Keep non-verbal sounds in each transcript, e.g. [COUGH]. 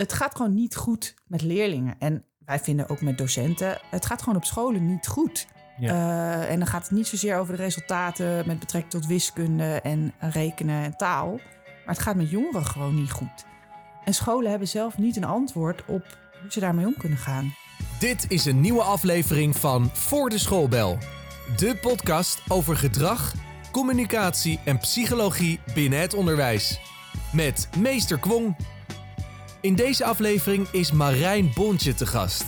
het gaat gewoon niet goed met leerlingen. En wij vinden ook met docenten, het gaat gewoon op scholen niet goed. Ja. Eh, en dan gaat het niet zozeer over de resultaten met betrekking tot wiskunde en rekenen en taal. Maar het gaat met jongeren gewoon niet goed. En scholen hebben zelf niet een antwoord op hoe ze daarmee om kunnen gaan. Dit is een nieuwe aflevering van Voor de Schoolbel. De podcast over gedrag, communicatie en psychologie binnen het onderwijs. Met meester Kwong. In deze aflevering is Marijn Bontje te gast.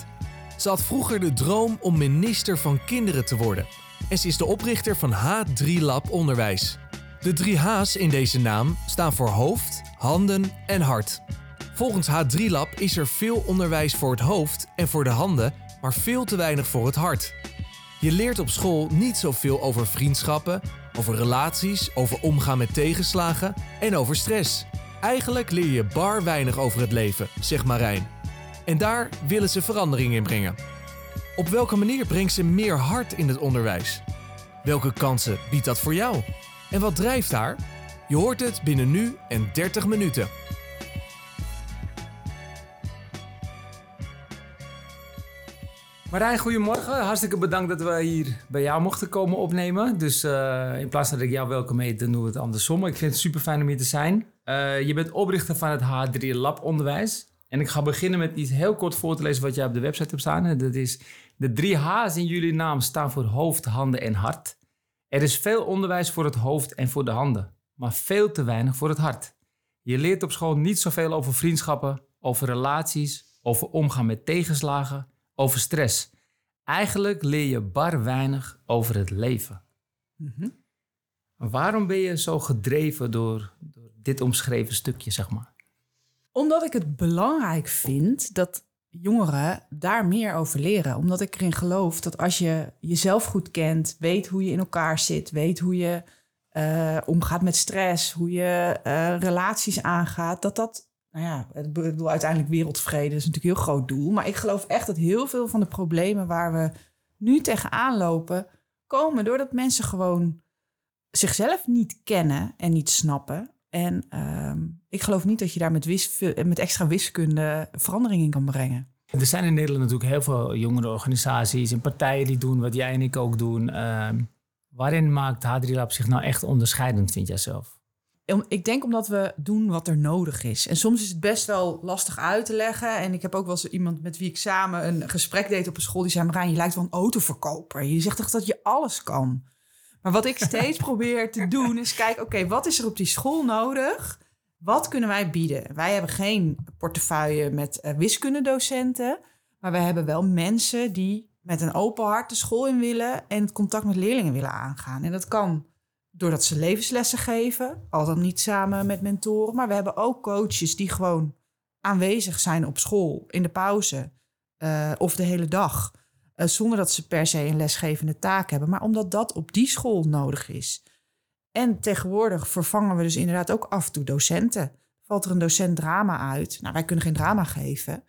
Ze had vroeger de droom om minister van kinderen te worden. En ze is de oprichter van H3 Lab Onderwijs. De drie H's in deze naam staan voor hoofd, handen en hart. Volgens H3 Lab is er veel onderwijs voor het hoofd en voor de handen, maar veel te weinig voor het hart. Je leert op school niet zoveel over vriendschappen, over relaties, over omgaan met tegenslagen en over stress. Eigenlijk leer je bar weinig over het leven, zegt Marijn. En daar willen ze verandering in brengen. Op welke manier brengt ze meer hart in het onderwijs? Welke kansen biedt dat voor jou? En wat drijft haar? Je hoort het binnen nu en 30 minuten. Marijn, goedemorgen. Hartstikke bedankt dat we hier bij jou mochten komen opnemen. Dus eh, in plaats van dat ik jou welkom heet, dan doen we het andersom. Ik vind het super fijn om hier te zijn. Eh, je bent oprichter van het H3 Lab Onderwijs. En ik ga beginnen met iets heel kort voor te lezen wat jij op de website hebt staan. Dat is de drie H's in jullie naam staan voor hoofd, handen en hart. Er is veel onderwijs voor het hoofd en voor de handen, maar veel te weinig voor het hart. Je leert op school niet zoveel over vriendschappen, over relaties, over omgaan met tegenslagen, over stress. Eigenlijk leer je bar weinig over het leven. Waarom ben je zo gedreven door, door dit omschreven stukje, zeg maar? Omdat ik het belangrijk vind dat jongeren daar meer over leren. Omdat ik erin geloof dat als je jezelf goed kent, weet hoe je in elkaar zit, weet hoe je eh, omgaat met stress, hoe je eh, relaties aangaat, dat dat, nou ja, ik bedoel uiteindelijk wereldvrede is natuurlijk een heel groot doel. Maar ik geloof echt dat heel veel van de problemen waar we nu tegenaan lopen, komen doordat mensen gewoon zichzelf niet kennen en niet snappen. En ehm, ik geloof niet dat je daar met, wis- met extra wiskunde verandering in kan brengen. Er zijn in Nederland natuurlijk heel veel jongere organisaties en partijen die doen wat jij en ik ook doen. Ehm, waarin maakt H3 Lab zich nou echt onderscheidend, vind jij zelf? Ik denk omdat we doen wat er nodig is. En soms is het best wel lastig uit te leggen. En ik heb ook wel eens iemand met wie ik samen een gesprek deed op een school. Die zei, Marijn, je lijkt wel een autoverkoper. Je zegt echt dat je alles kan. Maar wat ik steeds probeer te doen is kijken... oké, wat is er op die school nodig? Wat kunnen wij bieden? Wij hebben geen portefeuille met eh, wiskundedocenten... maar we hebben wel mensen die met een open hart de school in willen... en het contact met leerlingen willen aangaan. En dat kan doordat ze levenslessen geven, al dan niet samen met mentoren. Maar we hebben ook coaches die gewoon aanwezig zijn op school, in de pauze eh, of de hele dag. Eh, zonder dat ze per se een lesgevende taak hebben, maar omdat dat op die school nodig is. En tegenwoordig vervangen we dus inderdaad ook af en toe docenten. Valt er een docent drama uit? Nou, wij kunnen geen drama geven.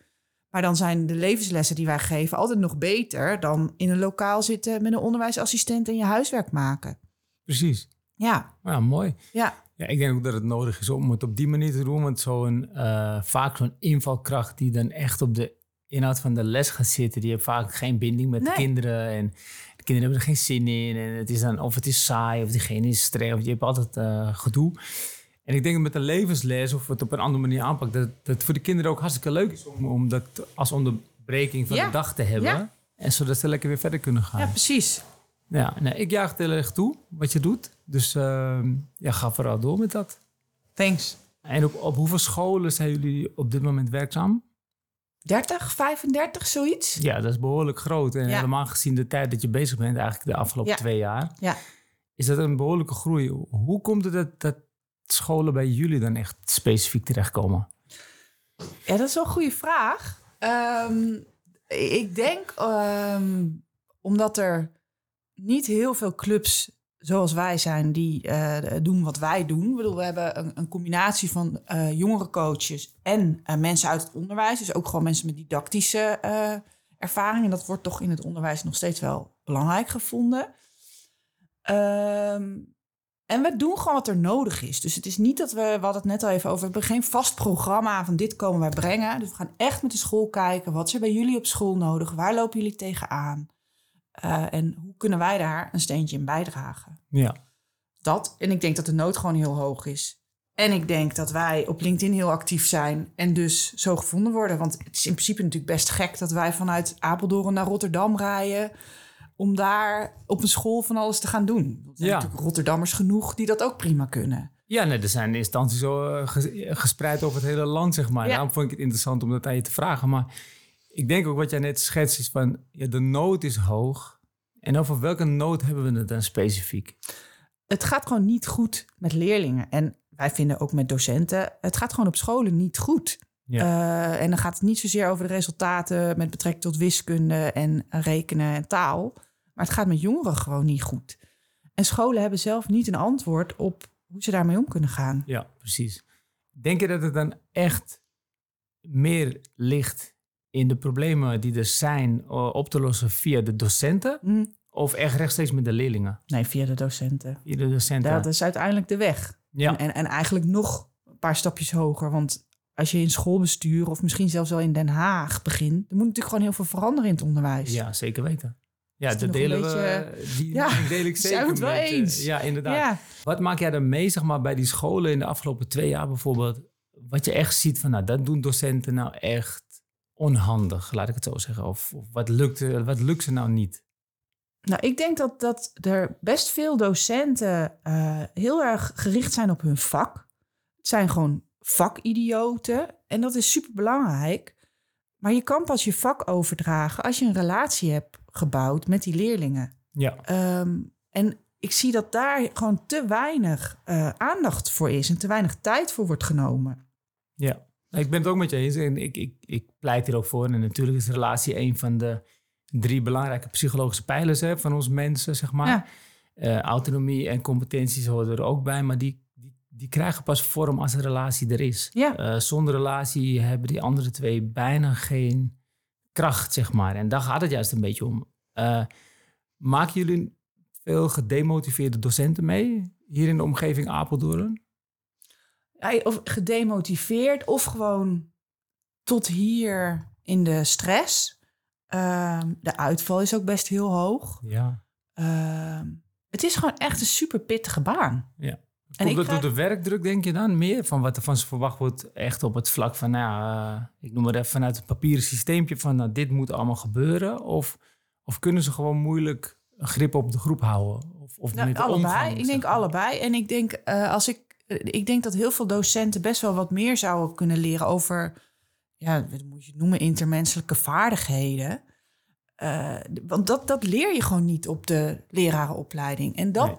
Maar dan zijn de levenslessen die wij geven altijd nog beter dan in een lokaal zitten met een onderwijsassistent en je huiswerk maken. Precies. Ja, Ja, mooi. ja. Ja, ik denk ook dat het nodig is om het op die manier te doen. Want zo'n, eh, vaak zo'n invalkracht die dan echt op de inhoud van de les gaat zitten. Die heeft vaak geen binding met de kinderen. En de kinderen hebben er geen zin in. En het is dan, of het is saai, of diegene is streng. Of je hebt altijd eh, gedoe. En ik denk dat met een levensles of het op een andere manier aanpakt... dat dat het voor de kinderen ook hartstikke leuk is om, om dat als onderbreking van Ja. de dag te hebben. Ja. En zodat ze lekker weer verder kunnen gaan. ja precies. Ja, nee, ik jaag het heel erg toe wat je doet. Dus ehm, ja, ga vooral door met dat. Thanks. En op, op hoeveel scholen zijn jullie op dit moment werkzaam? 30, 35, zoiets? Ja, dat is behoorlijk groot. En Ja. helemaal gezien de tijd dat je bezig bent, eigenlijk de afgelopen Ja. twee jaar, Ja. is dat een behoorlijke groei. Hoe komt het dat, dat scholen bij jullie dan echt specifiek terechtkomen? Ja, dat is wel een goede vraag. Ehm, ik denk ehm, omdat er niet heel veel clubs zoals wij zijn die eh, doen wat wij doen. Bedoel, we hebben een, een combinatie van eh jongere coaches en eh, mensen uit het onderwijs. Dus ook gewoon mensen met didactische ervaring. En dat wordt toch in het onderwijs nog steeds wel belangrijk gevonden. Ehm, En we doen gewoon wat er nodig is. Dus het is niet dat we, we hadden het net al even over, we hebben geen vast programma van dit komen wij brengen. Dus we gaan echt met de school kijken, wat is er bij jullie op school nodig? Waar lopen jullie tegenaan? Uh, en hoe kunnen wij daar een steentje in bijdragen? Ja. Dat, en ik denk dat de nood gewoon heel hoog is. En ik denk dat wij op LinkedIn heel actief zijn en dus zo gevonden worden. Want het is in principe natuurlijk best gek dat wij vanuit Apeldoorn naar Rotterdam rijden om daar op een school van alles te gaan doen. Er zijn Ja. natuurlijk Rotterdammers genoeg die dat ook prima kunnen. Ja, nee, er zijn instanties zo eh, ges- gespreid over het hele land, zeg maar. Ja. Daarom vond ik het interessant om dat aan je te vragen. Maar ik denk ook wat jij net schetst is van, ja, de nood is hoog. En over welke nood hebben we het dan specifiek? Het gaat gewoon niet goed met leerlingen. En wij vinden ook met docenten, het gaat gewoon op scholen niet goed. Ja. Eh, en dan gaat het niet zozeer over de resultaten met betrekking tot wiskunde en rekenen en taal. Maar het gaat met jongeren gewoon niet goed. En scholen hebben zelf niet een antwoord op hoe ze daarmee om kunnen gaan. Ja, precies. Denk je dat het dan echt meer ligt in de problemen die er zijn eh, op te lossen via de docenten? Hm, Of echt rechtstreeks met de leerlingen? Nee, via de docenten. Via de docenten? Dat is uiteindelijk de weg. ja. En, en eigenlijk nog een paar stapjes hoger. Want als je in schoolbestuur of misschien zelfs wel in Den Haag begint, dan moet natuurlijk gewoon heel veel veranderen in het onderwijs. ja, zeker weten. Ja, er dat delen beetje- we. Die Ja, deel ik [LAUGHS] zijn zeker we het wel met, eh, eens? ja, inderdaad. Ja. Wat maak jij er mee, zeg maar, bij die scholen in de afgelopen twee jaar bijvoorbeeld? Wat je echt ziet van, nou, dat doen docenten nou echt onhandig, laat ik het zo zeggen. Of, of wat, lukt, wat lukt ze nou niet? Nou, ik denk dat, dat er best veel docenten eh, heel erg gericht zijn op hun vak. Het zijn gewoon vakidioten en dat is super belangrijk. Maar je kan pas je vak overdragen als je een relatie hebt gebouwd met die leerlingen. Ja, Ehm, en ik zie dat daar gewoon te weinig eh, aandacht voor is en te weinig tijd voor wordt genomen. ja. Nou, Ik ben het ook met je eens en ik, ik, ik pleit hier ook voor. En natuurlijk is relatie een van de drie belangrijke psychologische pijlers hè, van ons mensen, zeg maar. Ja. Eh, autonomie en competenties horen er ook bij, maar die, die, die krijgen pas vorm als een relatie er is. Ja. Eh, zonder relatie hebben die andere twee bijna geen kracht, zeg maar. En daar gaat het juist een beetje om. Eh, maken jullie veel gedemotiveerde docenten mee hier in de omgeving Apeldoorn? Of gedemotiveerd of gewoon tot hier in de stress. Ehm, de uitval is ook best heel hoog. Ja. Ehm, het is gewoon echt een super pittige baan. Ja. En Komt ik door de werkdruk, denk je dan? Meer van wat er van ze verwacht wordt, echt op het vlak van, nou, ja, eh, ik noem het even vanuit het papieren systeempje van, nou, dit moet allemaal gebeuren? Of, of kunnen ze gewoon moeilijk een grip op de groep houden? Of, of Nou, allebei. omgang, ik denk allebei. En ik denk, eh, als ik, ik denk dat heel veel docenten best wel wat meer zouden kunnen leren over, ja, wat moet je noemen, intermenselijke vaardigheden. Eh, want dat, dat leer je gewoon niet op de lerarenopleiding. En dat Nee.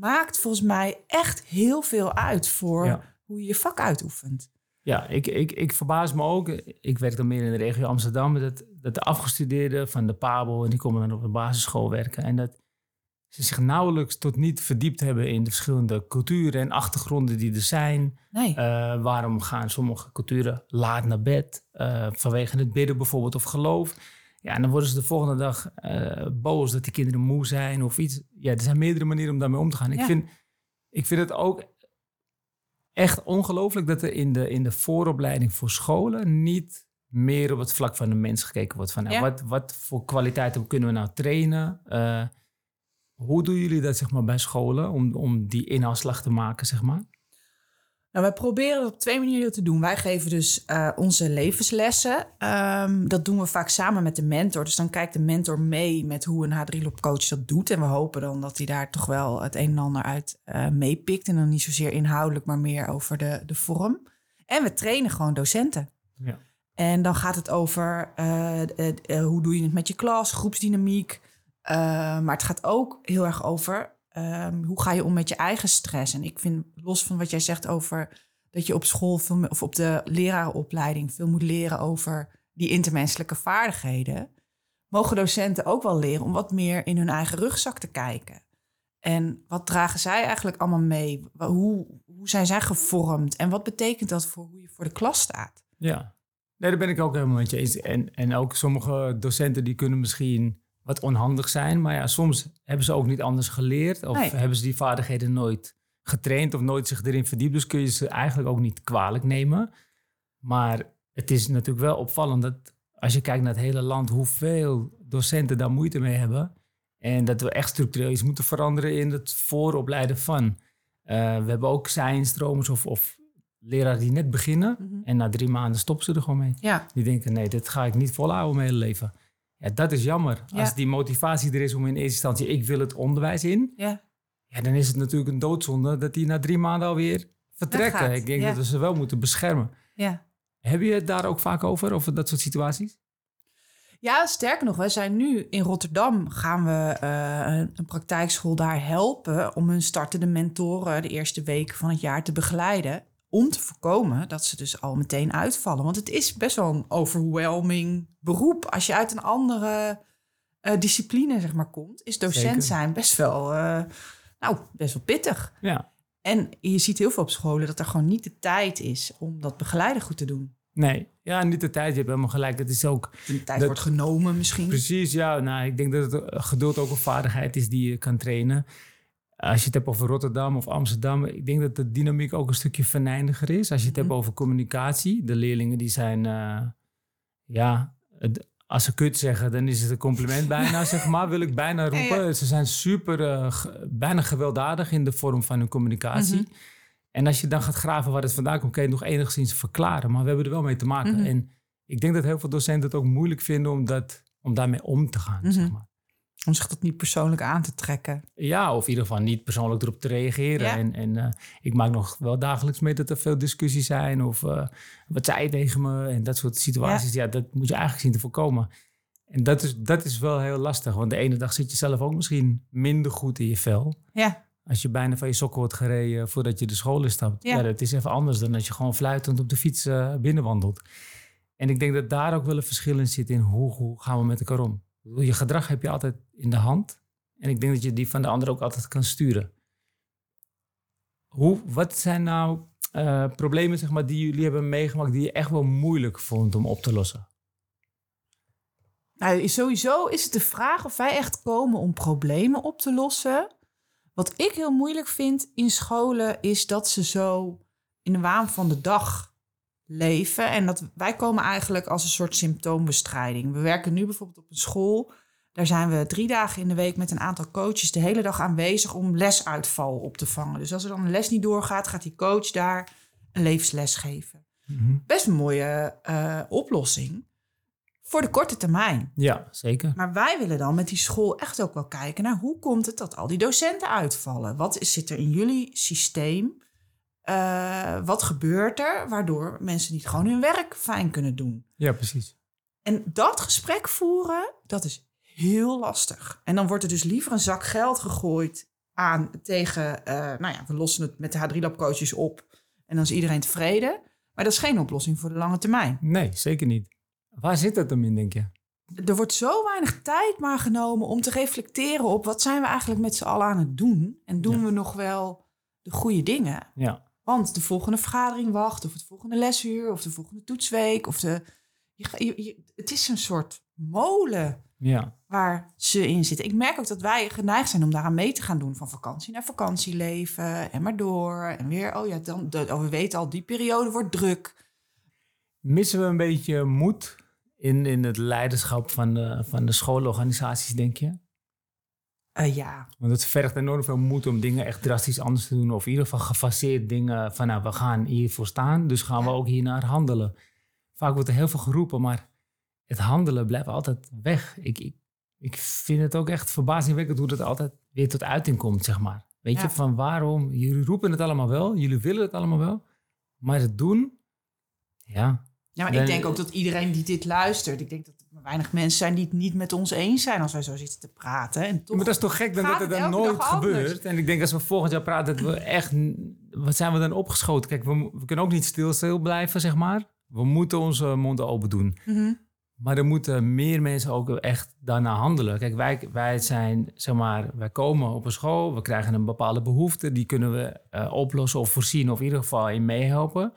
maakt volgens mij echt heel veel uit voor Ja. hoe je je vak uitoefent. Ja, ik, ik, ik verbaas me ook. Ik werk dan meer in de regio Amsterdam. Dat, dat de afgestudeerden van de PABO, en die komen dan op de basisschool werken. En dat ze zich nauwelijks tot niet verdiept hebben in de verschillende culturen en achtergronden die er zijn. Nee. Eh, waarom gaan sommige culturen laat naar bed? Eh, vanwege het bidden bijvoorbeeld of geloof. Ja, en dan worden ze de volgende dag eh, boos dat die kinderen moe zijn of iets. Ja, er zijn meerdere manieren om daarmee om te gaan. Ik, vind, ik vind het ook echt ongelooflijk dat er in de, in de vooropleiding voor scholen niet meer op het vlak van de mens gekeken wordt. Van, nou, Ja. wat, wat voor kwaliteiten kunnen we nou trainen? Hoe doen jullie dat zeg maar, bij scholen om, om die inhaalslag te maken? Zeg maar? Nou, wij proberen het op twee manieren te doen. Wij geven dus eh, onze levenslessen. Ehm, dat doen we vaak samen met de mentor. Dus dan kijkt de mentor mee met hoe een H3-loopcoach dat doet. En we hopen dan dat hij daar toch wel het een en ander uit eh, meepikt. En dan niet zozeer inhoudelijk, maar meer over de, de vorm. En we trainen gewoon docenten. Ja. En dan gaat het over eh, hoe doe je het met je klas, groepsdynamiek. Eh, maar het gaat ook heel erg over ehm, hoe ga je om met je eigen stress. En ik vind, los van wat jij zegt over dat je op school of op de lerarenopleiding veel moet leren over die intermenselijke vaardigheden, mogen docenten ook wel leren om wat meer in hun eigen rugzak te kijken. En wat dragen zij eigenlijk allemaal mee? Hoe, hoe zijn zij gevormd? En wat betekent dat voor hoe je voor de klas staat? Ja, nee, daar ben ik ook helemaal met je eens. En, en ook sommige docenten die kunnen misschien wat onhandig zijn. Maar ja, soms hebben ze ook niet anders geleerd. Of Nee. hebben ze die vaardigheden nooit getraind of nooit zich erin verdiept. Dus kun je ze eigenlijk ook niet kwalijk nemen. Maar het is natuurlijk wel opvallend dat als je kijkt naar het hele land, hoeveel docenten daar moeite mee hebben. En dat we echt structureel iets moeten veranderen in het vooropleiden van. Uh, we hebben ook zijnstromers of, of leraren die net beginnen. Mhm. En na drie maanden stoppen ze er gewoon mee. Ja, Die denken, nee, dit ga ik niet volhouden mijn hele leven. Ja, dat is jammer. Ja. Als die motivatie er is om in eerste instantie, ik wil het onderwijs in. ja. Ja, dan is het natuurlijk een doodzonde dat die na drie maanden alweer vertrekken. Ik denk ja. dat we ze wel moeten beschermen. ja. Heb je het daar ook vaak over, over dat soort situaties? Ja, sterker nog, wij zijn nu in Rotterdam. Gaan we eh, een, een praktijkschool daar helpen om hun startende mentoren de eerste weken van het jaar te begeleiden. Om te voorkomen dat ze dus al meteen uitvallen. Want het is best wel een overwhelming beroep. Als je uit een andere eh, discipline zeg maar, komt, is docent Zeker. zijn best wel, eh, nou, best wel pittig. Ja. En je ziet heel veel op scholen dat er gewoon niet de tijd is om dat begeleiden goed te doen. Nee, ja, niet de tijd. Je hebt helemaal gelijk. Het is ook De tijd Dat- wordt genomen misschien. precies, ja. Nou, ik denk dat het eh, geduld ook een vaardigheid is die je kan trainen. Als je het hebt over Rotterdam of Amsterdam, ik denk dat de dynamiek ook een stukje venijniger is. Als je het Mhm. hebt over communicatie, de leerlingen die zijn, eh, ja, het- als ze kut zeggen, dan is het een compliment [LAUGHS] bijna, zeg maar, wil ik bijna roepen. Ja. Ze zijn super, eh, bijna gewelddadig in de vorm van hun communicatie. Mhm. En als je dan gaat graven waar het vandaan komt, kan je het nog enigszins verklaren. Maar we hebben er wel mee te maken. Mhm. En ik denk dat heel veel docenten het ook moeilijk vinden om, dat, om daarmee om te gaan. Mhm. zeg maar. Om zich dat niet persoonlijk aan te trekken. Ja, of in ieder geval niet persoonlijk erop te reageren. Ja. En, en eh, ik maak nog wel dagelijks mee dat er veel discussies zijn. Of eh, wat zei je tegen me? En dat soort situaties. Ja. dat moet je eigenlijk zien te voorkomen. En dat is, dat is wel heel lastig. Want de ene dag zit je zelf ook misschien minder goed in je vel. Ja, Als je bijna van je sokken wordt gereden voordat je de school instapt. Ja. Ja. dat is even anders dan als je gewoon fluitend op de fiets eh, binnenwandelt. En ik denk dat daar ook wel een verschil in zit in hoe, hoe gaan we met elkaar om. Je gedrag heb je altijd in de hand. En ik denk dat je die van de ander ook altijd kan sturen. Hoe, wat zijn nou eh, problemen zeg maar, die jullie hebben meegemaakt die je echt wel moeilijk vond om op te lossen? nou, sowieso is het de vraag of wij echt komen om problemen op te lossen. Wat ik heel moeilijk vind in scholen is dat ze zo in de waan van de dag leven. En dat wij komen eigenlijk als een soort symptoombestrijding. We werken nu bijvoorbeeld op een school. Daar zijn we drie dagen in de week met een aantal coaches de hele dag aanwezig om lesuitval op te vangen. Dus als er dan een les niet doorgaat, gaat die coach daar een levensles geven. Best een mooie eh, oplossing voor de korte termijn. Ja, zeker. Maar wij willen dan met die school echt ook wel kijken naar hoe komt het dat al die docenten uitvallen? Wat is, zit er in jullie systeem? Eh, wat gebeurt er waardoor mensen niet gewoon hun werk fijn kunnen doen? Ja, precies. En dat gesprek voeren, dat is heel lastig. En dan wordt er dus liever een zak geld gegooid aan tegen, eh, nou ja, we lossen het met de H3-lab coaches op en dan is iedereen tevreden. Maar dat is geen oplossing voor de lange termijn. Nee, zeker niet. Waar zit het hem in, denk je? er wordt zo weinig tijd maar genomen om te reflecteren op wat zijn we eigenlijk met z'n allen aan het doen. En doen Ja. we nog wel de goede dingen? Ja, Want de volgende vergadering wacht, of het volgende lesuur, of de volgende toetsweek. Of de, je, ga- je- je- het is een soort molen ja. waar ze in zitten. Ik merk ook dat wij geneigd zijn om daaraan mee te gaan doen. Van vakantie naar vakantieleven en maar door. En weer, oh ja, dan, de, oh, we weten al, die periode wordt druk. Missen we een beetje moed in, in het leiderschap van de, van de schoolorganisaties, denk je? Eh, ja, Want het vergt enorm veel moed om dingen echt drastisch anders te doen. Of in ieder geval gefaseerd dingen van, nou, we gaan hiervoor staan, dus gaan we ook hiernaar handelen. Vaak wordt er heel veel geroepen, maar het handelen blijft altijd weg. Ik, ik, ik vind het ook echt verbazingwekkend hoe dat altijd weer tot uiting komt, zeg maar. Weet Ja. je, van waarom, jullie roepen het allemaal wel, jullie willen het allemaal wel, maar het doen, ja, Ja, maar ik denk ook dat iedereen die dit luistert, ik denk dat er weinig mensen zijn die het niet met ons eens zijn als wij zo zitten te praten. En toch, Maar dat is toch gek dat het het dan nooit anders. gebeurt. En ik denk als we volgend jaar praten, dat we echt... Wat zijn we dan opgeschoten? Kijk, we, kunnen ook niet stil, stil blijven, zeg maar. We moeten onze monden open doen. Mhm. Maar er moeten meer mensen ook echt daarna handelen. Kijk, wij, wij zijn, zeg maar, wij komen op een school, we krijgen een bepaalde behoefte, die kunnen we eh, oplossen of voorzien of in ieder geval in meehelpen.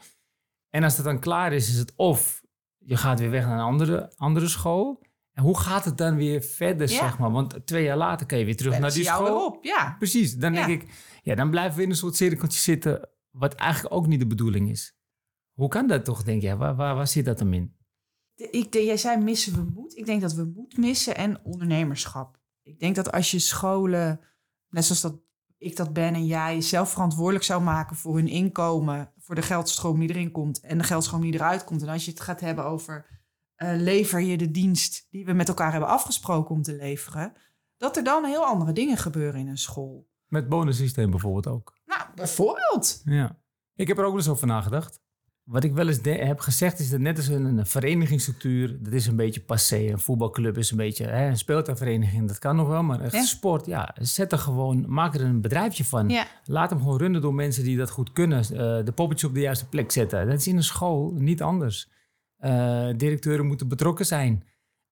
En als het dan klaar is, is het of je gaat weer weg naar een andere, andere school En hoe gaat het dan weer verder, Ja. zeg maar? Want twee jaar later kan je weer terug naar die school. op, ja. Precies, dan Ja. denk ik, ja, dan blijven we in een soort cirkeltje zitten, wat eigenlijk ook niet de bedoeling is. Hoe kan dat toch, denk jij? Waar, waar, waar zit dat dan in? De- Ik, jij zei missen we moed. Ik denk dat we moed missen en ondernemerschap. Ik denk dat als je scholen, net zoals dat ik dat ben en jij, zelf verantwoordelijk zou maken voor hun inkomen, voor de geldstroom die erin komt en de geldstroom die eruit komt. En als je het gaat hebben over eh, lever je de dienst die we met elkaar hebben afgesproken om te leveren, dat er dan heel andere dingen gebeuren in een school. Met bonussysteem bijvoorbeeld ook. Nou, bijvoorbeeld. Ja. Ik heb er ook eens over nagedacht. Wat ik wel eens heb gezegd is dat net als een, een verenigingsstructuur, dat is een beetje passé. Een voetbalclub is een beetje hè, een speeltuinvereniging, dat kan nog wel. Maar echt Ja. sport, ja, zet er gewoon, maak er een bedrijfje van. Ja. Laat hem gewoon runnen door mensen die dat goed kunnen. Eh, de poppetjes op de juiste plek zetten. Dat is in een school niet anders. Eh, directeuren moeten betrokken zijn.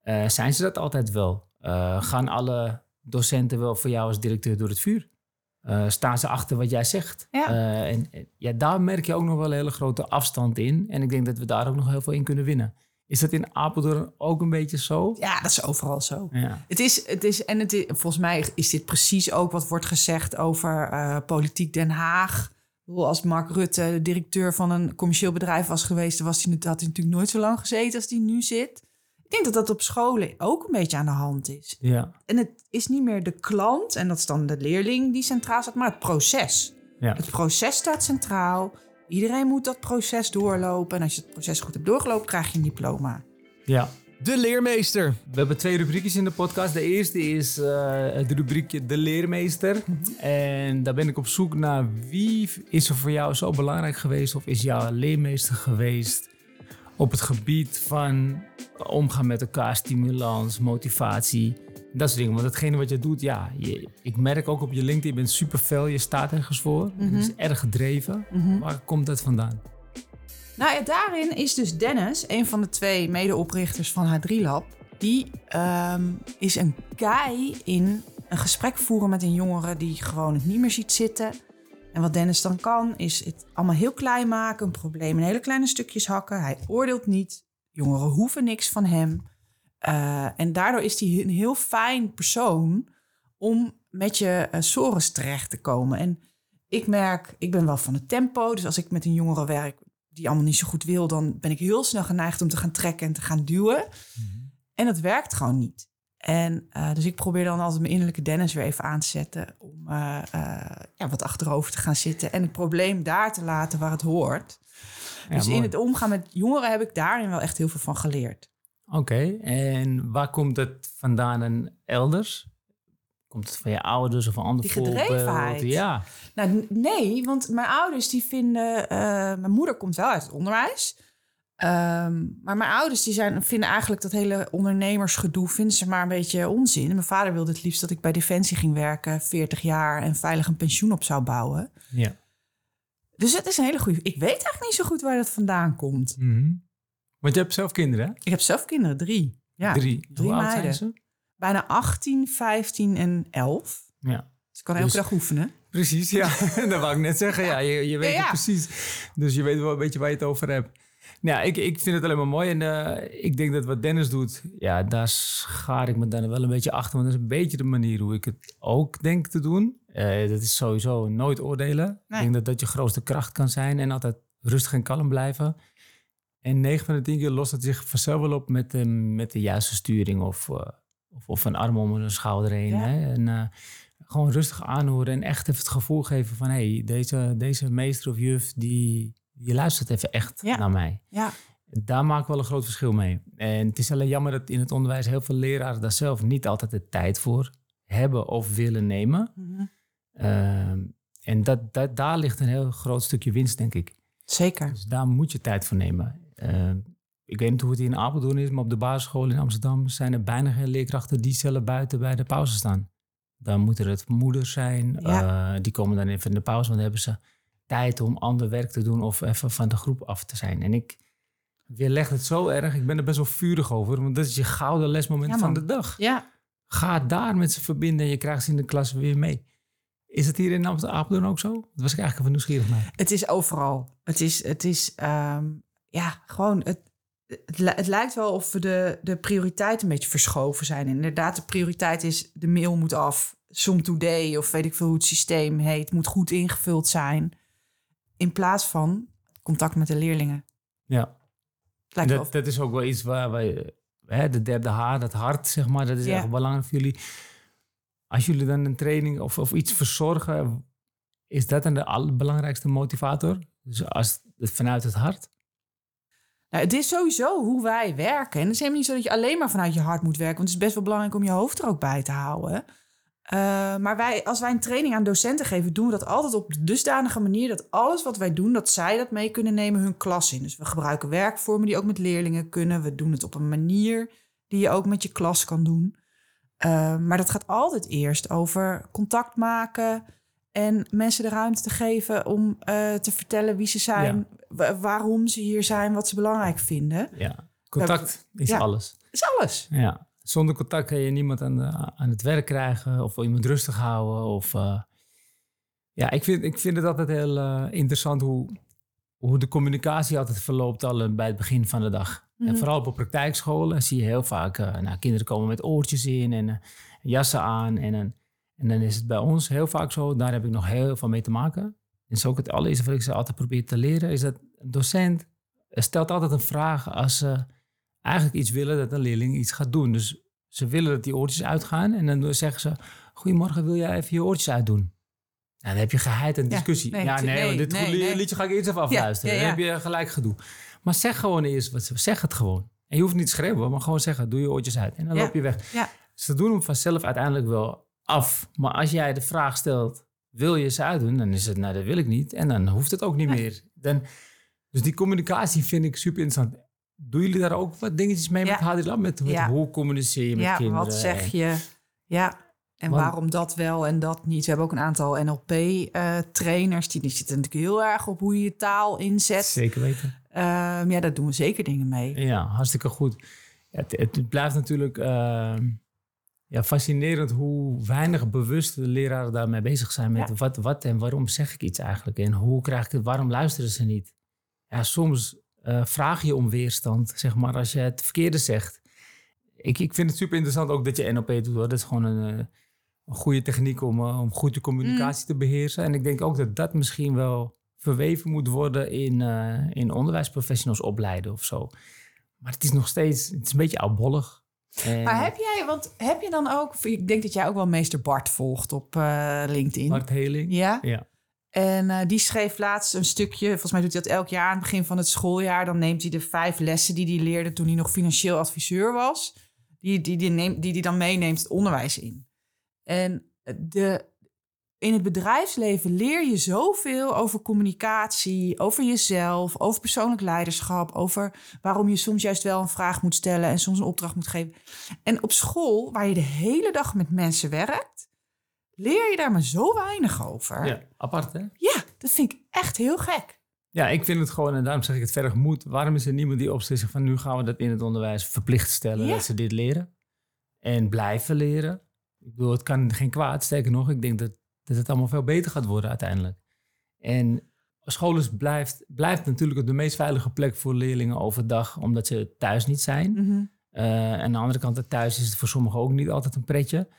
Eh, zijn ze dat altijd wel? Gaan alle docenten wel voor jou als directeur door het vuur? Eh, staan ze achter wat jij zegt? Ja. Eh, en ja, daar merk je ook nog wel een hele grote afstand in. En ik denk dat we daar ook nog heel veel in kunnen winnen. Is dat in Apeldoorn ook een beetje zo? Ja, dat is overal zo. Ja. Het is, het is, en het is, volgens mij is dit precies ook wat wordt gezegd over eh, politiek Den Haag. Als Mark Rutte de directeur van een commercieel bedrijf was geweest, dan was hij, had hij natuurlijk nooit zo lang gezeten als hij nu zit. Ik denk dat dat op scholen ook een beetje aan de hand is. Ja. En het is niet meer de klant, en dat is dan de leerling die centraal staat, maar het proces. Ja. Het proces staat centraal. Iedereen moet dat proces doorlopen. En als je het proces goed hebt doorgelopen, krijg je een diploma. ja. De leermeester. We hebben twee rubriekjes in de podcast. De eerste is eh, het rubriekje De Leermeester. En daar ben ik op zoek naar wie is er voor jou zo belangrijk geweest... of is jouw leermeester geweest op het gebied van omgaan met elkaar, stimulans, motivatie... Dat soort dingen. Want hetgene wat je doet, ja, je, ik merk ook op je LinkedIn, je bent super fel, je staat ergens voor. Het is erg gedreven. Waar komt dat vandaan? Nou ja, daarin is dus Dennis, een van de twee medeoprichters van H3 Lab, die ehm, is een guy in een gesprek voeren met een jongere die gewoon het niet meer ziet zitten. En wat Dennis dan kan, is het allemaal heel klein maken, een probleem in hele kleine stukjes hakken. Hij oordeelt niet, jongeren hoeven niks van hem. Eh, en daardoor is hij een heel fijn persoon om met je uh, sores terecht te komen. En ik merk, ik ben wel van het tempo, dus als ik met een jongere werk die allemaal niet zo goed wil, dan ben ik heel snel geneigd om te gaan trekken en te gaan duwen. En dat werkt gewoon niet. En uh, dus ik probeer dan altijd mijn innerlijke Dennis weer even aan te zetten om uh, uh, ja, wat achterover te gaan zitten en het probleem daar te laten waar het hoort. Ja, dus mooi. in het omgaan met jongeren heb ik daarin wel echt heel veel van geleerd. Oké, en waar komt het vandaan en elders? Komt het van je ouders of een ander Die gedrevenheid. Ja, Nou, nee, want mijn ouders die vinden... eh, mijn moeder komt wel uit het onderwijs. Ehm, maar mijn ouders die zijn, vinden eigenlijk dat hele ondernemersgedoe... vinden ze maar een beetje onzin. Mijn vader wilde het liefst dat ik bij Defensie ging werken... 40 jaar en veilig een pensioen op zou bouwen. ja. Dus het is een hele goede... Ik weet eigenlijk niet zo goed waar dat vandaan komt. Mhm. Want je hebt zelf kinderen, hè? Ik heb zelf kinderen, drie. Ja, Drie. drie Hoe oud meiden. zijn ze? Bijna 18, 15 en 11. Ja. Dus ik kan Dus- elke dag oefenen. Precies, ja. [LAUGHS] dat wou ik net zeggen. Ja, je, je weet Ja, het precies. Dus je weet wel een beetje waar je het over hebt. Nou, ik, ik vind het alleen maar mooi. En eh, ik denk dat wat Dennis doet, ja, daar schaar ik me dan wel een beetje achter. Want dat is een beetje de manier hoe ik het ook denk te doen. Eh, dat is sowieso nooit oordelen. Nee. Ik denk dat dat je grootste kracht kan zijn. En altijd rustig en kalm blijven. En 9 van de 10 keer lost het zich vanzelf wel op met, de met de juiste sturing. Of, eh, of, of een arm om een schouder heen. Ja. Hè? En, eh, gewoon rustig aanhoren en echt even het gevoel geven van... hé, hey, deze, deze meester of juf, die, die luistert even echt Ja. naar mij. Ja, Daar maak ik wel een groot verschil mee. En het is alleen jammer dat in het onderwijs heel veel leraren daar zelf niet altijd de tijd voor hebben of willen nemen. Mhm. Ehm, en dat, dat, daar ligt een heel groot stukje winst, denk ik. zeker. Dus daar moet je tijd voor nemen. Ehm, ik weet niet hoe het hier in Apeldoorn is, maar op de basisschool in Amsterdam zijn er bijna geen leerkrachten die zelf buiten bij de pauze staan. Dan moeten het moeders zijn. Ja. eh, die komen dan even in de pauze, want dan hebben ze tijd om ander werk te doen of even van de groep af te zijn. En ik weerleg het zo erg, ik ben er best wel vurig over, want dat is je gouden lesmoment Ja, van de dag. Ja, Ga daar met ze verbinden en je krijgt ze in de klas weer mee. Is het hier in Amsterdam Apeldoorn ook zo? Dat was ik eigenlijk even nieuwsgierig naar. Het is overal. Het is, het is ehm, ja, gewoon, het, het, li- het lijkt wel of we de, de prioriteiten een beetje verschoven zijn. Inderdaad, de prioriteit is de mail moet af. Som today of weet ik veel hoe het systeem heet. Moet goed ingevuld zijn. In plaats van contact met de leerlingen. Ja. Lijkt Dat, is ook wel iets waar wij, hè, de derde H, dat hart, zeg maar, dat is Ja. echt belangrijk voor jullie. Als jullie dan een training of, of iets verzorgen, is dat dan de allerbelangrijkste motivator? Dus als het vanuit het hart? Nou, het is sowieso hoe wij werken. En het is helemaal niet zo dat je alleen maar vanuit je hart moet werken. Want het is best wel belangrijk om je hoofd er ook bij te houden. Eh, maar wij, als wij een training aan docenten geven, doen we dat altijd op dusdanige manier dat alles wat wij doen, dat zij dat mee kunnen nemen hun klas in. Dus we gebruiken werkvormen die ook met leerlingen kunnen. We doen het op een manier die je ook met je klas kan doen. Eh, maar dat gaat altijd eerst over contact maken en mensen de ruimte te geven om eh, te vertellen wie ze zijn, wa- waarom ze hier zijn, wat ze belangrijk vinden. Ja. Contact is Ja. alles. Is alles. Ja. Zonder contact kan je niemand aan, de- aan het werk krijgen of wil iemand rustig houden. Of, eh, ja, ik vind, ik vind het altijd heel eh, interessant hoe, hoe de communicatie altijd verloopt al eh, bij het begin van de dag. En Mhm. vooral op praktijkscholen zie je heel vaak, nou, kinderen komen met oortjes in en jassen aan. En, en dan is het bij ons heel vaak zo, daar heb ik nog heel veel mee te maken. En is ook het allereerste wat ik ze altijd probeer te leren, is dat een docent stelt altijd een vraag als ze eigenlijk iets willen dat een leerling iets gaat doen. Dus ze willen dat die oortjes uitgaan en dan zeggen ze, goedemorgen, wil jij even je oortjes uitdoen? Nou, dan heb je geheid en Ja, discussie. nee, ja, nee, nee, want dit nee, goede nee. liedje ga ik eerst even afluisteren. ja, ja. Dan heb je gelijk gedoe. Maar zeg gewoon eerst wat ze zeg het gewoon. En je hoeft niet te schreeuwen, maar gewoon zeggen, doe je oortjes uit. En dan loop je weg. Ze doen hem vanzelf uiteindelijk wel af. Maar als jij de vraag stelt, wil je ze uitdoen? Dan is het, nou dat wil ik niet. En dan hoeft het ook niet meer. Dan, dus die communicatie vind ik super interessant. Doen jullie daar ook wat dingetjes mee met Ja. HD Lab? Met, met Ja. hoe communiceer je met ja, kinderen? wat zeg je? Ja, en Want- waarom dat wel en dat niet? We hebben ook een aantal NLP-trainers. die, die zitten natuurlijk heel erg op hoe je je taal inzet. Zeker weten. Ehm, ja, daar doen we zeker dingen mee. Ja, hartstikke goed. Ja, het, het blijft natuurlijk ehm, ja, fascinerend hoe weinig bewust de leraren daarmee bezig zijn. Met Ja. wat, wat en waarom zeg ik iets eigenlijk? En hoe krijg ik het, waarom luisteren ze niet? Ja, soms eh, vraag je om weerstand, zeg maar, als je het verkeerde zegt. Ik, ik vind het super interessant ook dat je NLP doet. Hoor. Dat is gewoon een, eh, een goede techniek om, eh, om goed je communicatie te beheersen. En ik denk ook dat dat misschien wel verweven moet worden in, in onderwijsprofessionals opleiden of zo. Maar het is nog steeds, het is een beetje oudbollig. En Maar heb jij, want heb je dan ook... Ik denk dat jij ook wel meester Bart volgt op LinkedIn. Bart Heling. Ja? Ja. En eh, die schreef laatst een stukje, volgens mij doet hij dat elk jaar aan het begin van het schooljaar. Dan neemt hij de vijf lessen die hij leerde toen hij nog financieel adviseur was. Die die, die, neemt, die, die dan meeneemt het onderwijs in. En de, in het bedrijfsleven leer je zoveel over communicatie, over jezelf, over persoonlijk leiderschap, over waarom je soms juist wel een vraag moet stellen en soms een opdracht moet geven. En op school, waar je de hele dag met mensen werkt, leer je daar maar zo weinig over. ja, apart hè? Ja, dat vind ik echt heel gek. Ja, ik vind het gewoon, en daarom zeg ik het verder moet. Waarom is er niemand die opstelt van nu gaan we dat in het onderwijs verplicht stellen Ja. dat ze dit leren? En blijven leren. Ik bedoel, het kan geen kwaad. Sterker nog, ik denk dat, dat het allemaal veel beter gaat worden uiteindelijk. En school is blijft, blijft natuurlijk de meest veilige plek voor leerlingen overdag, omdat ze thuis niet zijn. Eh, en aan de andere kant, thuis is het voor sommigen ook niet altijd een pretje.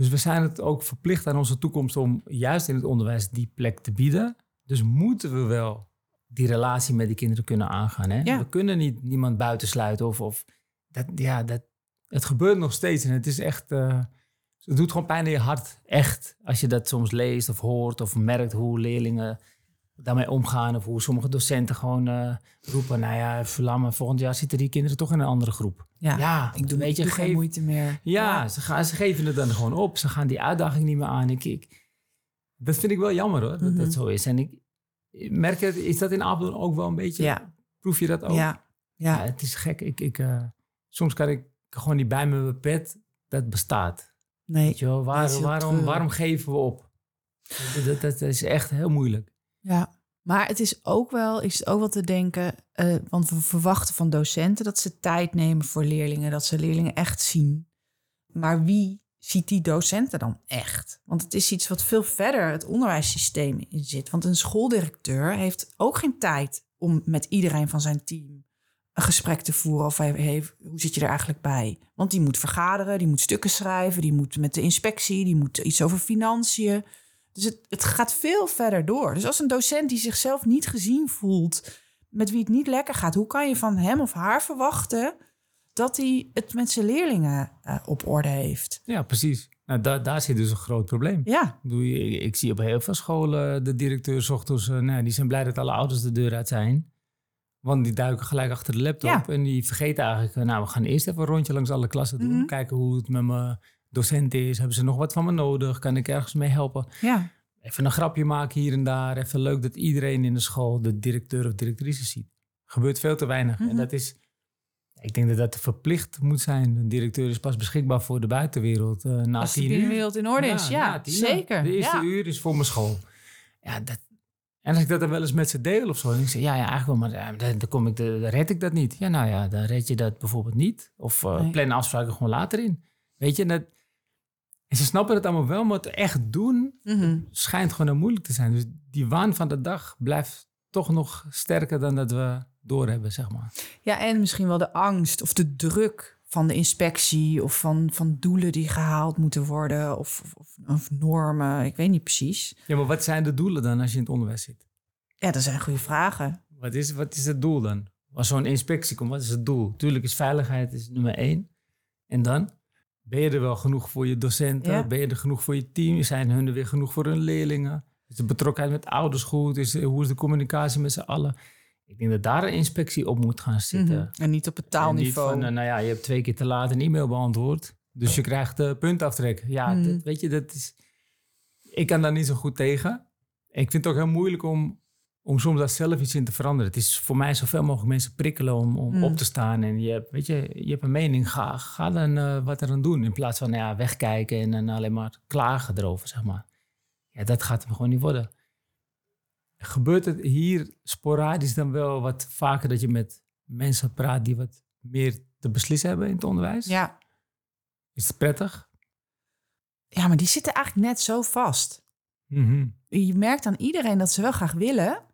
Dus we zijn het ook verplicht aan onze toekomst om juist in het onderwijs die plek te bieden. Dus moeten we wel die relatie met die kinderen kunnen aangaan. Hè? Ja. We kunnen niet niemand buitensluiten of, of dat, ja, dat, het gebeurt nog steeds en het is echt, eh, het doet gewoon pijn in je hart, echt. Als je dat soms leest of hoort of merkt hoe leerlingen daarmee omgaan of hoe sommige docenten gewoon eh, roepen, nou ja, verlammen, volgend jaar zitten die kinderen toch in een andere groep. Ja, Ja, ik doe, weet je, doe geen moeite meer. Ja, Ze, gaan, ze geven het dan gewoon op. Ze gaan die uitdaging niet meer aan. Ik, ik, dat vind ik wel jammer hoor, dat Mhm. dat zo is. En ik, merk het, is dat in Apeldoorn ook wel een beetje? Ja. Proef je dat ook? Ja, ja. Ja, het is gek. Ik, ik, eh, soms kan ik gewoon niet bij me bed dat bestaat. nee. Weet je wel? Waar- waarom, waarom geven we op? Dat, dat, dat is echt heel moeilijk. Ja, maar het is ook wel, is het ook wel te denken, eh, want we verwachten van docenten dat ze tijd nemen voor leerlingen, dat ze leerlingen echt zien. Maar wie ziet die docenten dan echt? Want het is iets wat veel verder het onderwijssysteem in zit. Want een schooldirecteur heeft ook geen tijd om met iedereen van zijn team een gesprek te voeren of hij heeft, hoe zit je er eigenlijk bij? Want die moet vergaderen, die moet stukken schrijven, die moet met de inspectie, die moet iets over financiën. Dus het, het gaat veel verder door. Dus als een docent die zichzelf niet gezien voelt, met wie het niet lekker gaat, hoe kan je van hem of haar verwachten dat hij het met zijn leerlingen uh, op orde heeft? Ja, precies. Nou, da daar zit dus een groot probleem. Ja. Ik, ik zie op heel veel scholen de directeurs ochtends, uh, nou, die zijn blij dat alle ouders de deur uit zijn. Want die duiken gelijk achter de laptop Ja. en die vergeten eigenlijk, uh, nou, we gaan eerst even een rondje langs alle klassen doen. Mhm. Kijken hoe het met mijn docent is. Hebben ze nog wat van me nodig? Kan ik ergens mee helpen? Ja. Even een grapje maken hier en daar. Even leuk dat iedereen in de school de directeur of directrice ziet. Gebeurt veel te weinig. Mhm. En dat is, ik denk dat dat verplicht moet zijn. Een directeur is pas beschikbaar voor de buitenwereld uh, na Als de binnenwereld in orde is, ja, zeker. De eerste ja. uur is voor mijn school. Ja, dat, en als ik dat dan wel eens met ze deel of zo. En ik zeg, ja, ja eigenlijk wel, maar dan, dan, kom ik de, dan red ik dat niet. Ja, nou ja, dan red je dat bijvoorbeeld niet. Of uh, Nee. plan afspraken gewoon later in. Weet je, en dat, en ze snappen het allemaal wel, maar het echt doen Mhm. schijnt gewoon heel moeilijk te zijn. Dus die waan van de dag blijft toch nog sterker dan dat we doorhebben, zeg maar. Ja, en misschien wel de angst of de druk van de inspectie of van, van doelen die gehaald moeten worden of, of, of normen. Ik weet niet precies. Ja, maar wat zijn de doelen dan als je in het onderwijs zit? Ja, dat zijn goede vragen. Wat is, wat is het doel dan? Als zo'n inspectie komt, wat is het doel? Tuurlijk is veiligheid is nummer één. En dan? Ben je er wel genoeg voor je docenten? Ja. Ben je er genoeg voor je team? Zijn hun er weer genoeg voor hun leerlingen? Is de betrokkenheid met ouders goed? Is, hoe is de communicatie met z'n allen? Ik denk dat daar een inspectie op moet gaan zitten. Mhm. En niet op het taalniveau. van, eh, nou ja, je hebt twee keer te laat een e-mail beantwoord. Dus je krijgt de puntaftrek. Ja, dat, weet je, dat is... Ik kan daar niet zo goed tegen. Ik vind het ook heel moeilijk om, om soms daar zelf iets in te veranderen. Het is voor mij zoveel mogelijk mensen prikkelen om, om Hmm. op te staan. En je hebt, weet je, je hebt een mening. Ga, ga dan eh, wat er aan doen. In plaats van nou ja, wegkijken en dan alleen maar klagen erover, zeg maar. Ja, dat gaat hem gewoon niet worden. Gebeurt het hier sporadisch dan wel wat vaker dat je met mensen praat die wat meer te beslissen hebben in het onderwijs? Ja. Is het prettig? ja, maar die zitten eigenlijk net zo vast. Mhm. Je merkt aan iedereen dat ze wel graag willen.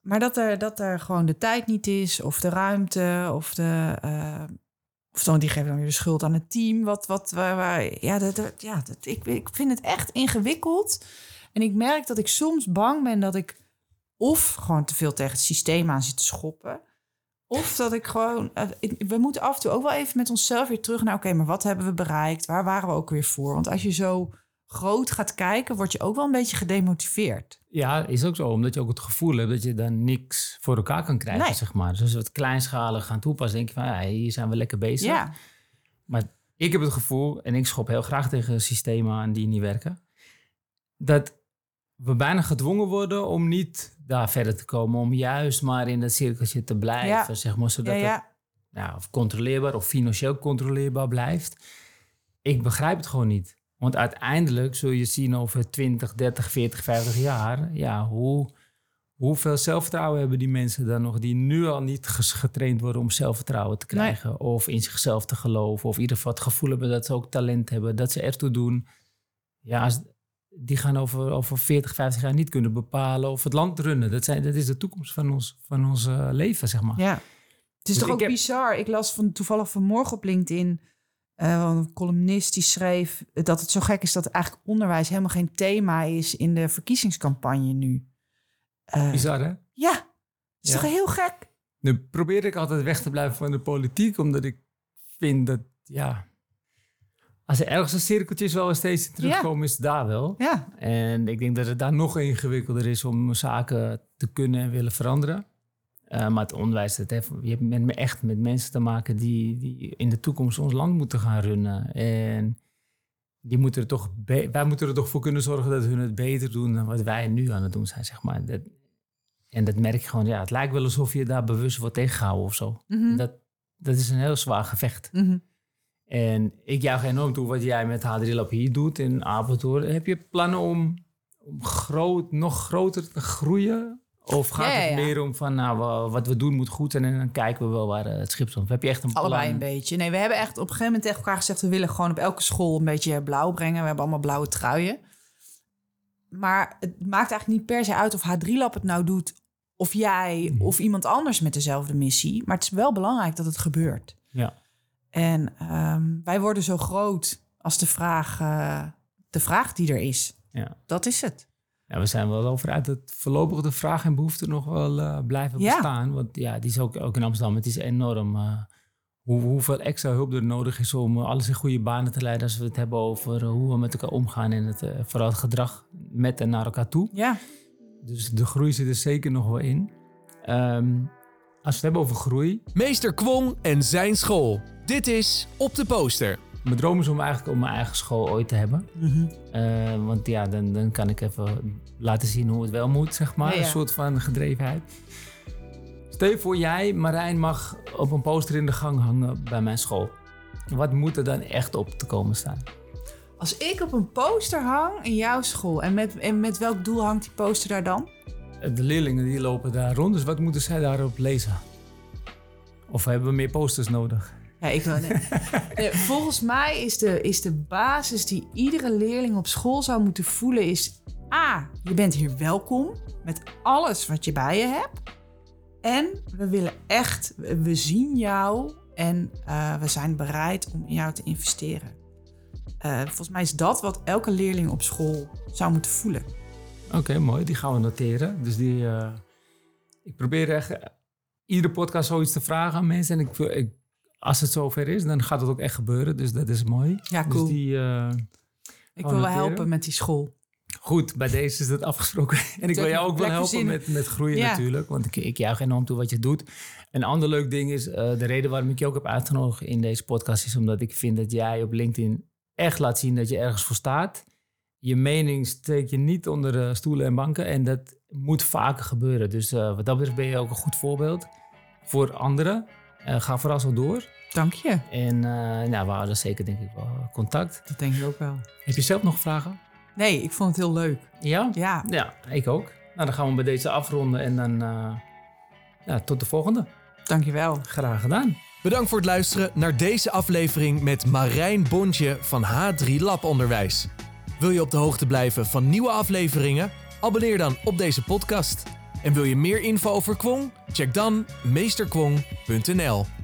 Maar dat er, dat er gewoon de tijd niet is, of de ruimte, of de. eh, of dan die geven dan weer de schuld aan het team. Wat, wat, waar, waar- ja, dat, dat- ja dat, ik, ik vind het echt ingewikkeld. En ik merk dat ik soms bang ben dat ik of gewoon te veel tegen het systeem aan zit te schoppen. Of dat ik gewoon. eh, we moeten af en toe ook wel even met onszelf weer terug naar. Oké, maar wat hebben we bereikt? Waar waren we ook weer voor? Want als je zo groot gaat kijken, word je ook wel een beetje gedemotiveerd. Ja, is ook zo. Omdat je ook het gevoel hebt dat je dan niks voor elkaar kan krijgen, Nee. zeg maar. Dus als we het kleinschalig gaan toepassen, denk je van, ja, hier zijn we lekker bezig. Ja, Maar ik heb het gevoel, en ik schop heel graag tegen systemen aan die niet werken, dat we bijna gedwongen worden om niet daar verder te komen. Om juist maar in dat cirkeltje te blijven, Ja. zeg maar. Zodat ja, het nou, of controleerbaar of financieel controleerbaar blijft. Ik begrijp het gewoon niet. Want uiteindelijk zul je zien over 20, 30, 40, 50 jaar... Ja, hoe, hoeveel zelfvertrouwen hebben die mensen dan nog... die nu al niet getraind worden om zelfvertrouwen te Nee. krijgen... of in zichzelf te geloven... of in ieder geval het gevoel hebben dat ze ook talent hebben... dat ze ertoe doen. Ja, als- die gaan over, over 40, 50 jaar niet kunnen bepalen... of het land runnen. Dat, zijn, dat is de toekomst van ons, van ons eh, leven, zeg maar. Ja. Het is Dus toch ook heb- bizar. Ik las van, toevallig vanmorgen op LinkedIn eh, een columnist die schreef dat het zo gek is dat eigenlijk onderwijs helemaal geen thema is in de verkiezingscampagne nu. Eh, Bizar, hè? ja, het is Ja. toch heel gek? Nu probeer ik altijd weg te blijven van de politiek, omdat ik vind dat, ja, als er ergens een cirkeltjes wel eens steeds terugkomen, is het daar wel. Ja, En ik denk dat het daar nog ingewikkelder is om zaken te kunnen en willen veranderen. Eh, maar het onderwijs, dat heeft, je hebt echt met mensen te maken die, die in de toekomst ons land moeten gaan runnen. En die moeten er toch wij moeten er toch voor kunnen zorgen dat hun het beter doen dan wat wij nu aan het doen zijn, zeg maar. Dat, en dat merk je gewoon, ja, het lijkt wel alsof je daar bewust wordt tegengehouden of zo. Mhm. Dat, dat is een heel zwaar gevecht. Mhm. En ik juich enorm toe wat jij met H3 Lab hier doet in Apeldoorn. Heb je plannen om, om groot, nog groter te groeien? Of gaat Ja, ja, het meer om van nou, wa- wat we doen moet goed en dan kijken we wel waar eh, het schip stond? Heb je echt een allebei plan? een beetje. Nee, we hebben echt op een gegeven moment tegen elkaar gezegd... we willen gewoon op elke school een beetje blauw brengen. We hebben allemaal blauwe truien. Maar het maakt eigenlijk niet per se uit of H3 Lab het nou doet... of jij Mhm. of iemand anders met dezelfde missie. Maar het is wel belangrijk dat het gebeurt. Ja. En ehm, wij worden zo groot als de vraag, eh, de vraag die er is. Ja. Dat is het. Ja, we zijn wel over uit dat voorlopig de vraag en behoefte nog wel eh, blijven Ja. bestaan. Want ja, die is ook, ook in Amsterdam. Het is enorm eh, hoe, hoeveel extra hulp er nodig is om alles in goede banen te leiden. Als we het hebben over eh, hoe we met elkaar omgaan en het, vooral het gedrag met en naar elkaar toe. Ja, Dus de groei zit er zeker nog wel in. Ehm, als we het hebben over groei. Meester Kwong en zijn school. Dit is Op de Poster. Mijn droom is om eigenlijk om mijn eigen school ooit te hebben. Eh, want ja, dan, dan kan ik even laten zien hoe het wel moet, zeg maar. Ja, ja. Een soort van gedrevenheid. Stel je voor, jij, Marijn, mag op een poster in de gang hangen bij mijn school. Wat moet er dan echt op te komen staan? Als ik op een poster hang in jouw school, en met, en met welk doel hangt die poster daar dan? De leerlingen die lopen daar rond, dus wat moeten zij daarop lezen? Of hebben we meer posters nodig? Ja, ik wil, nee. Nee, [LAUGHS] volgens mij is de, is de basis die iedere leerling op school zou moeten voelen is... A, je bent hier welkom met alles wat je bij je hebt. En we willen echt, we zien jou en eh, we zijn bereid om in jou te investeren. Eh, volgens mij is dat wat elke leerling op school zou moeten voelen. Oké, mooi. Die gaan we noteren. Dus die, eh, ik probeer echt eh, iedere podcast zoiets te vragen aan mensen. En ik, ik, als het zover is, dan gaat het ook echt gebeuren. Dus dat is mooi. Ja, cool. Dus die, eh, ik wil wel helpen met die school. goed, bij deze is het afgesproken. [LAUGHS] en ik wil jou ook wel helpen met, met groeien Ja. natuurlijk. Want ik, ik juich enorm toe wat je doet. Een ander leuk ding is, eh, de reden waarom ik je ook heb uitgenodigd in deze podcast... is omdat ik vind dat jij op LinkedIn echt laat zien dat je ergens voor staat. Je mening steek je niet onder de stoelen en banken. En dat moet vaker gebeuren. Dus eh, wat dat betreft ben je ook een goed voorbeeld voor anderen. Eh, ga vooral zo door. Dank je. En eh, nou, we houden zeker denk ik wel contact. Dat denk ik ook wel. Heb je zelf nog vragen? Nee, ik vond het heel leuk. Ja? Ja, Ja, ik ook. Nou, dan gaan we bij deze afronden en dan eh, ja, tot de volgende. dankjewel. Graag gedaan. Bedankt voor het luisteren naar deze aflevering met Marijn Bontje van H3 Lab Onderwijs. Wil je op de hoogte blijven van nieuwe afleveringen? Abonneer dan op deze podcast. En wil je meer info over Kwong? Check dan meesterkwong.nl.